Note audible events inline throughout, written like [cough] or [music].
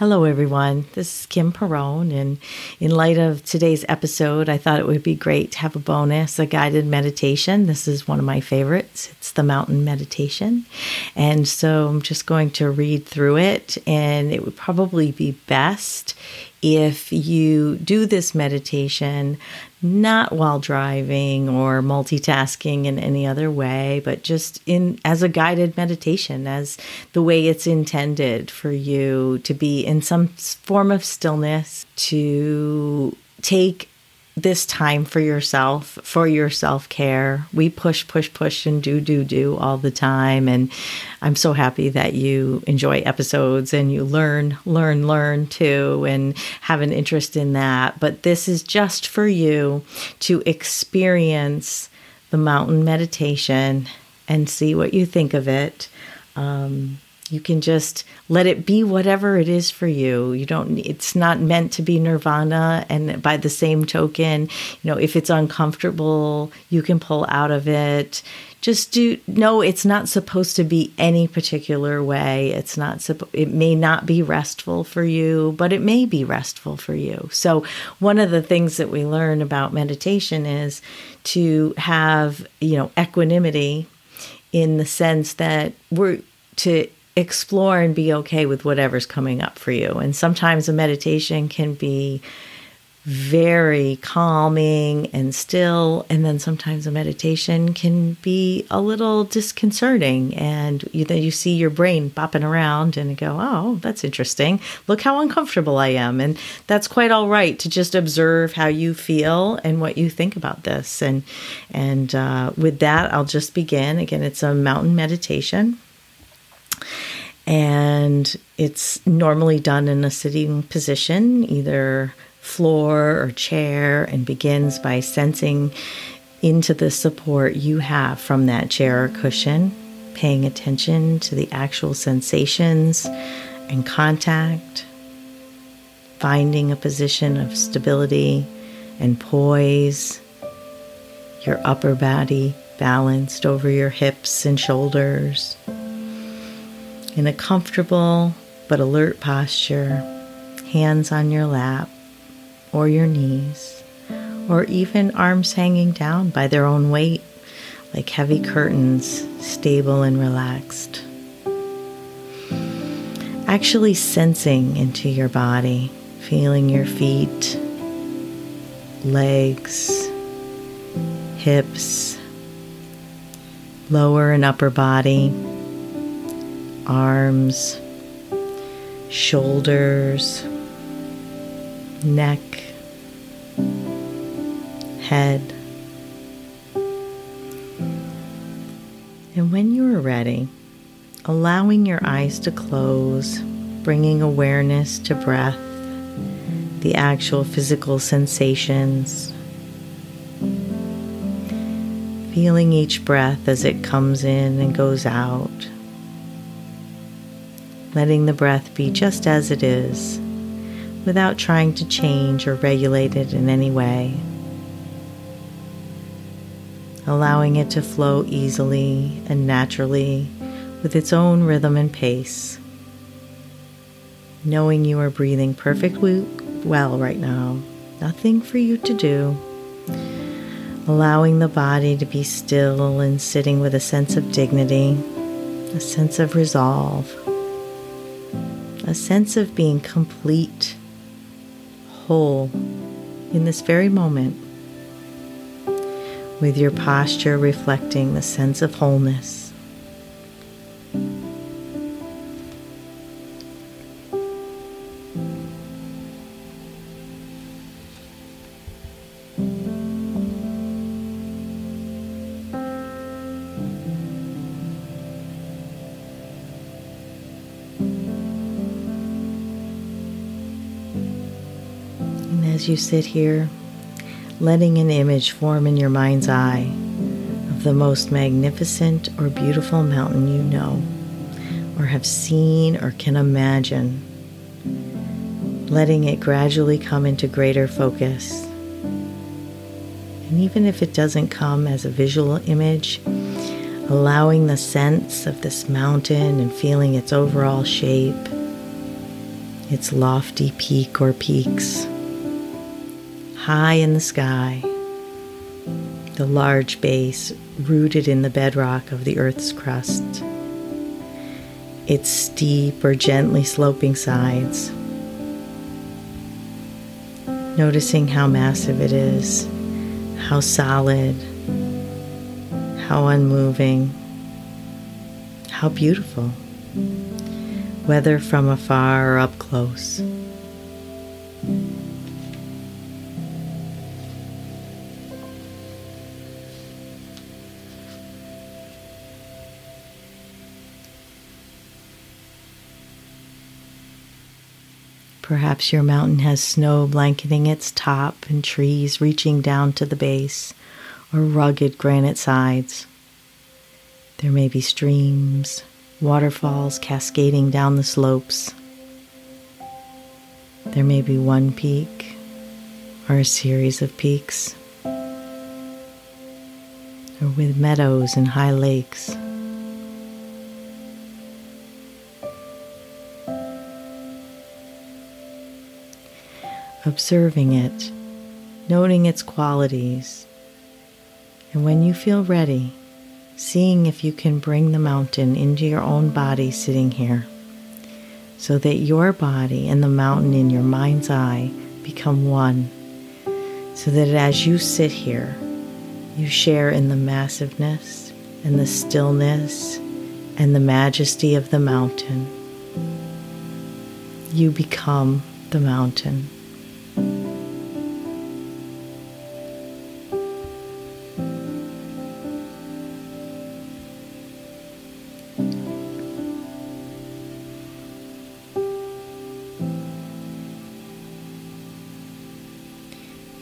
Hello, everyone. This is Kim Perrone, and in light of today's episode, I thought it would be great to have a bonus, a guided meditation. This is one of my favorites. It's the mountain meditation. And so I'm just going to read through it, and it would probably be best if you do this meditation not while driving or multitasking in any other way but just in as a guided meditation as the way it's intended for you to be in some form of stillness to take this time for yourself, for your self care. We push, push, push, and do, do, do all the time. And I'm so happy that you enjoy episodes and you learn, learn, learn too, and have an interest in that. But this is just for you to experience the mountain meditation and see what you think of it. Um, you can just let it be whatever it is for you. You don't it's not meant to be nirvana and by the same token you know if it's uncomfortable you can pull out of it. Just do no it's not supposed to be any particular way. It's not it may not be restful for you but it may be restful for you. So one of the things that we learn about meditation is to have you know equanimity in the sense that we're to explore and be okay with whatever's coming up for you. And sometimes a meditation can be very calming and still and then sometimes a meditation can be a little disconcerting. And you then you see your brain bopping around and go oh that's interesting. Look how uncomfortable i am. And that's quite all right to just observe how you feel and what you think about this. And and uh, with that i'll just begin. Again it's a mountain meditation and it's normally done in a sitting position, either floor or chair, and begins by sensing into the support you have from that chair or cushion, paying attention to the actual sensations and contact, finding a position of stability and poise, your upper body balanced over your hips and shoulders in a comfortable but alert posture, hands on your lap or your knees, or even arms hanging down by their own weight, like heavy curtains, stable and relaxed. Actually sensing into your body, feeling your feet, legs, hips, lower and upper body arms, shoulders, neck, head. And when you are ready, allowing your eyes to close, bringing awareness to breath, the actual physical sensations, feeling each breath as it comes in and goes out letting the breath be just as it is, without trying to change or regulate it in any way. Allowing it to flow easily and naturally with its own rhythm and pace. Knowing you are breathing perfectly well right now, nothing for you to do. Allowing the body to be still and sitting with a sense of dignity, a sense of resolve a sense of being complete, whole in this very moment, with your posture reflecting the sense of wholeness. As you sit here, letting an image form in your mind's eye of the most magnificent or beautiful mountain you know, or have seen or can imagine, letting it gradually come into greater focus. And even if it doesn't come as a visual image, allowing the sense of this mountain and feeling its overall shape its lofty peak or peaks, high in the sky, the large base rooted in the bedrock of the Earth's crust, its steep or gently sloping sides, noticing how massive it is, how solid, how unmoving, how beautiful, whether from afar or up close. Perhaps your mountain has snow blanketing its top and trees reaching down to the base or rugged granite sides. There may be streams, waterfalls cascading down the slopes. There may be one peak or a series of peaks, or with meadows and high lakes. Observing it, noting its qualities, and when you feel ready, seeing if you can bring the mountain into your own body sitting here, so that your body and the mountain in your mind's eye become one, so that as you sit here, you share in the massiveness and the stillness and the majesty of the mountain. You become the mountain.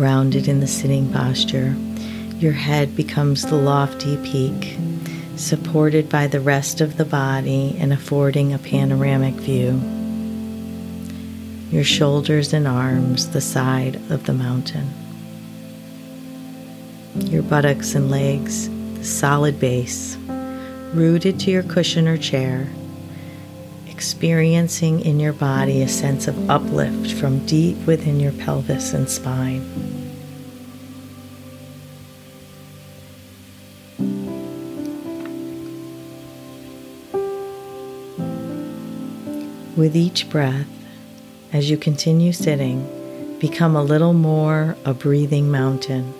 Grounded in the sitting posture, your head becomes the lofty peak, supported by the rest of the body and affording a panoramic view. Your shoulders and arms, the side of the mountain. Your buttocks and legs, the solid base, rooted to your cushion or chair experiencing in your body a sense of uplift from deep within your pelvis and spine. With each breath, as you continue sitting, become a little more a breathing mountain,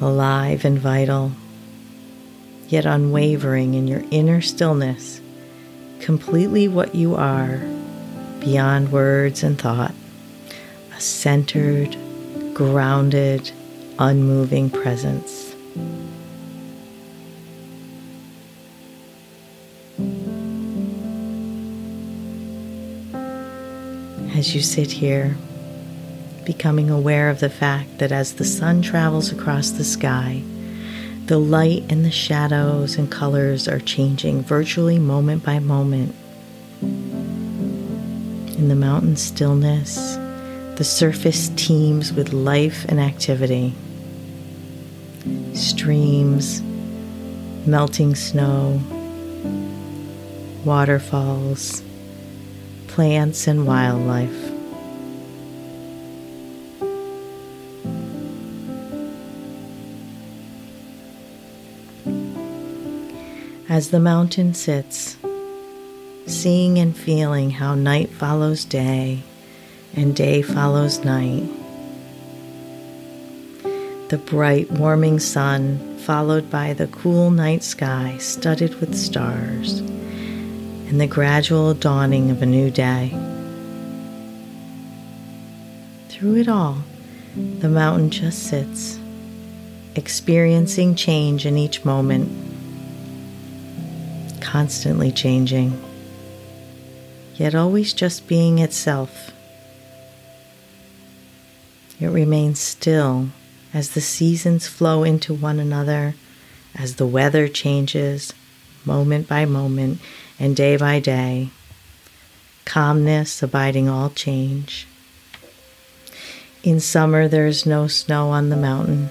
alive and vital, yet unwavering in your inner stillness completely what you are beyond words and thought, a centered, grounded, unmoving presence. As you sit here, becoming aware of the fact that as the sun travels across the sky, the light and the shadows and colors are changing virtually moment by moment. In the mountain stillness, the surface teems with life and activity. Streams, melting snow, waterfalls, plants, and wildlife. As the mountain sits, seeing and feeling how night follows day and day follows night. The bright, warming sun, followed by the cool night sky studded with stars, and the gradual dawning of a new day. Through it all, the mountain just sits, experiencing change in each moment constantly changing, yet always just being itself. It remains still as the seasons flow into one another, as the weather changes moment by moment and day by day, calmness abiding all change. In summer, there is no snow on the mountain,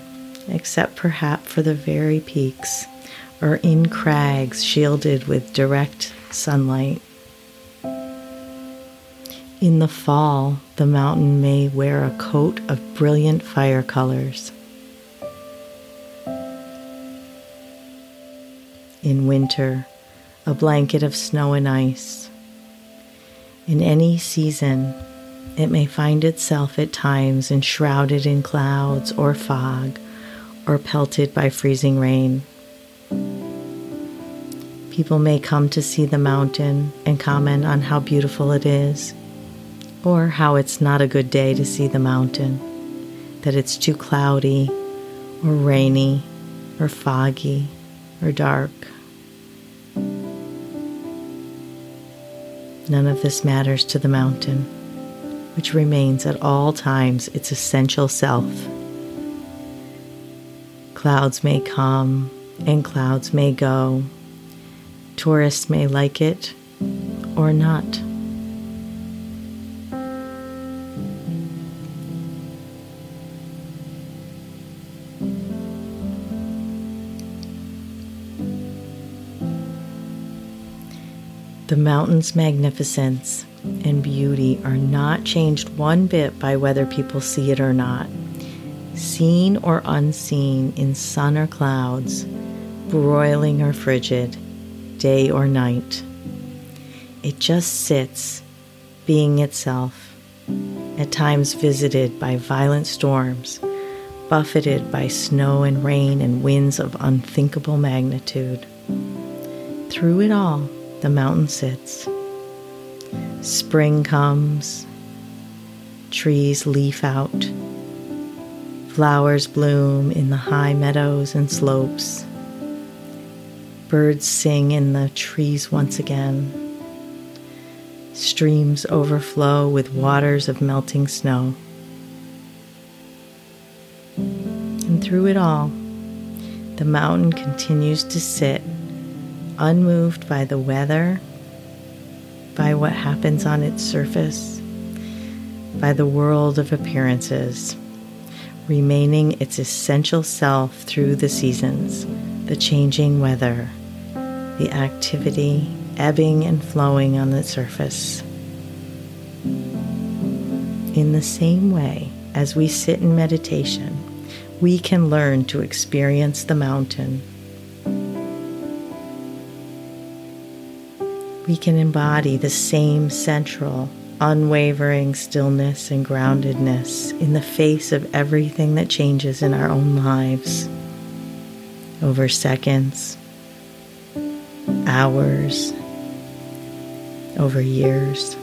except perhaps for the very peaks or in crags shielded with direct sunlight. In the fall, the mountain may wear a coat of brilliant fire colors. In winter, a blanket of snow and ice. In any season, it may find itself at times enshrouded in clouds or fog or pelted by freezing rain. People may come to see the mountain and comment on how beautiful it is, or how it's not a good day to see the mountain, that it's too cloudy or rainy or foggy or dark. None of this matters to the mountain, which remains at all times its essential self. Clouds may come and clouds may go. Tourists may like it or not. The mountain's magnificence and beauty are not changed one bit by whether people see it or not. Seen or unseen in sun or clouds, broiling or frigid, day or night. It just sits, being itself, at times visited by violent storms, buffeted by snow and rain and winds of unthinkable magnitude. Through it all, the mountain sits. Spring comes, trees leaf out, flowers bloom in the high meadows and slopes, birds sing in the trees once again, streams overflow with waters of melting snow. And through it all, the mountain continues to sit unmoved by the weather, by what happens on its surface, by the world of appearances, remaining its essential self through the seasons, the changing weather, the activity ebbing and flowing on the surface. In the same way as we sit in meditation, we can learn to experience the mountain we can embody the same central, unwavering stillness and groundedness in the face of everything that changes in our own lives over seconds, hours, over years.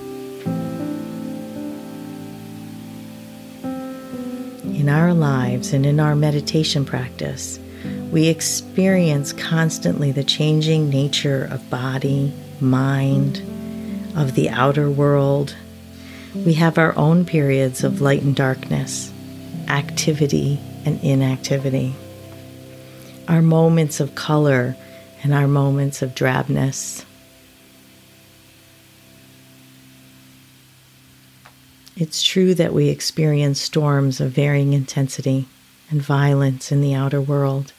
In our lives and in our meditation practice, we experience constantly the changing nature of body, mind, of the outer world. We have our own periods of light and darkness, activity and inactivity, our moments of color and our moments of drabness. It's true that we experience storms of varying intensity and violence in the outer world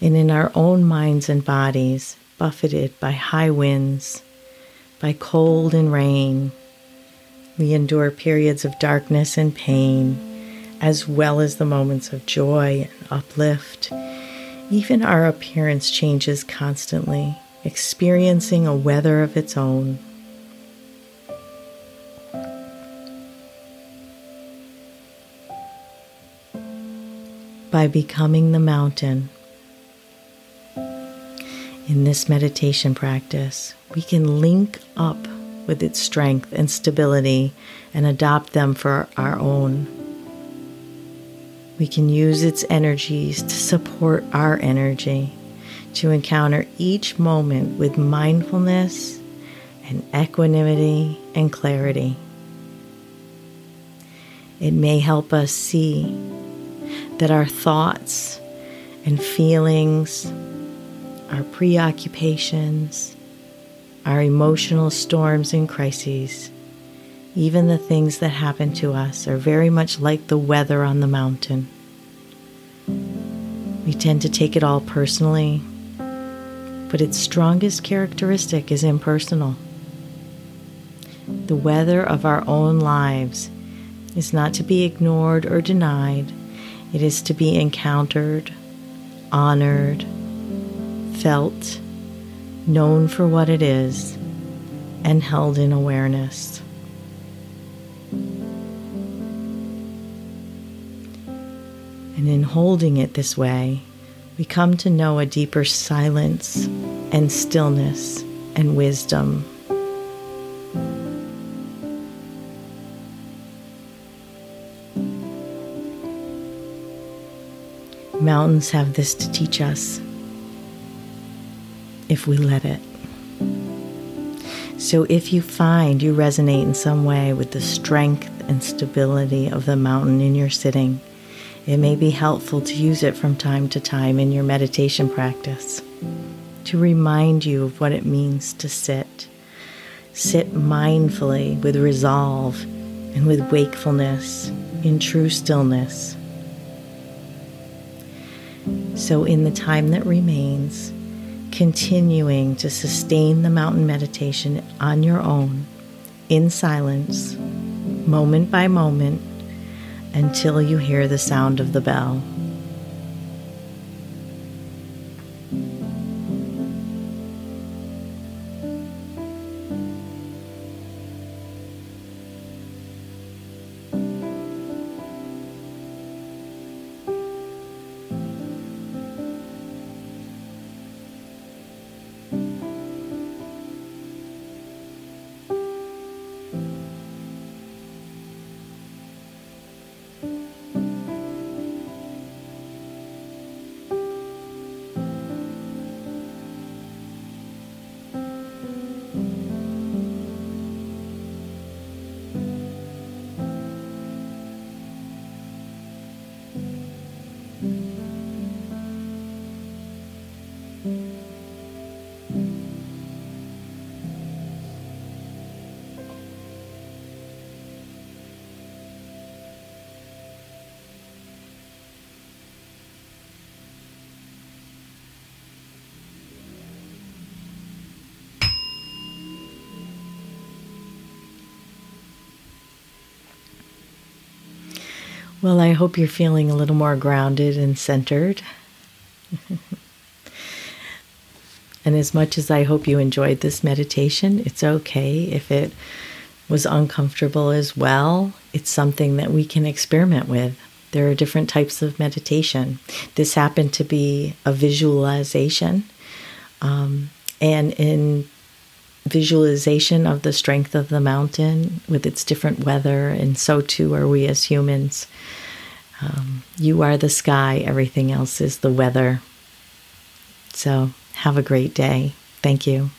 and in our own minds and bodies buffeted by high winds, by cold and rain. We endure periods of darkness and pain, as well as the moments of joy and uplift. Even our appearance changes constantly, experiencing a weather of its own. By becoming the mountain, in this meditation practice, we can link up with its strength and stability and adopt them for our own. We can use its energies to support our energy, to encounter each moment with mindfulness and equanimity and clarity. It may help us see that our thoughts and feelings our preoccupations, our emotional storms and crises, even the things that happen to us, are very much like the weather on the mountain. We tend to take it all personally, but its strongest characteristic is impersonal. The weather of our own lives is not to be ignored or denied, it is to be encountered, honored, felt, known for what it is, and held in awareness. And in holding it this way, we come to know a deeper silence and stillness and wisdom. Mountains have this to teach us if we let it. So, if you find you resonate in some way with the strength and stability of the mountain in your sitting, it may be helpful to use it from time to time in your meditation practice to remind you of what it means to sit. Sit mindfully with resolve and with wakefulness in true stillness. So, in the time that remains, continuing to sustain the mountain meditation on your own in silence, moment by moment until you hear the sound of the bell. Well, I hope you're feeling a little more grounded and centered. [laughs] and as much as I hope you enjoyed this meditation, it's okay if it was uncomfortable as well. It's something that we can experiment with. There are different types of meditation. This happened to be a visualization. Um, and in visualization of the strength of the mountain with its different weather, and so too are we as humans. Um, you are the sky, everything else is the weather. So, have a great day. Thank you.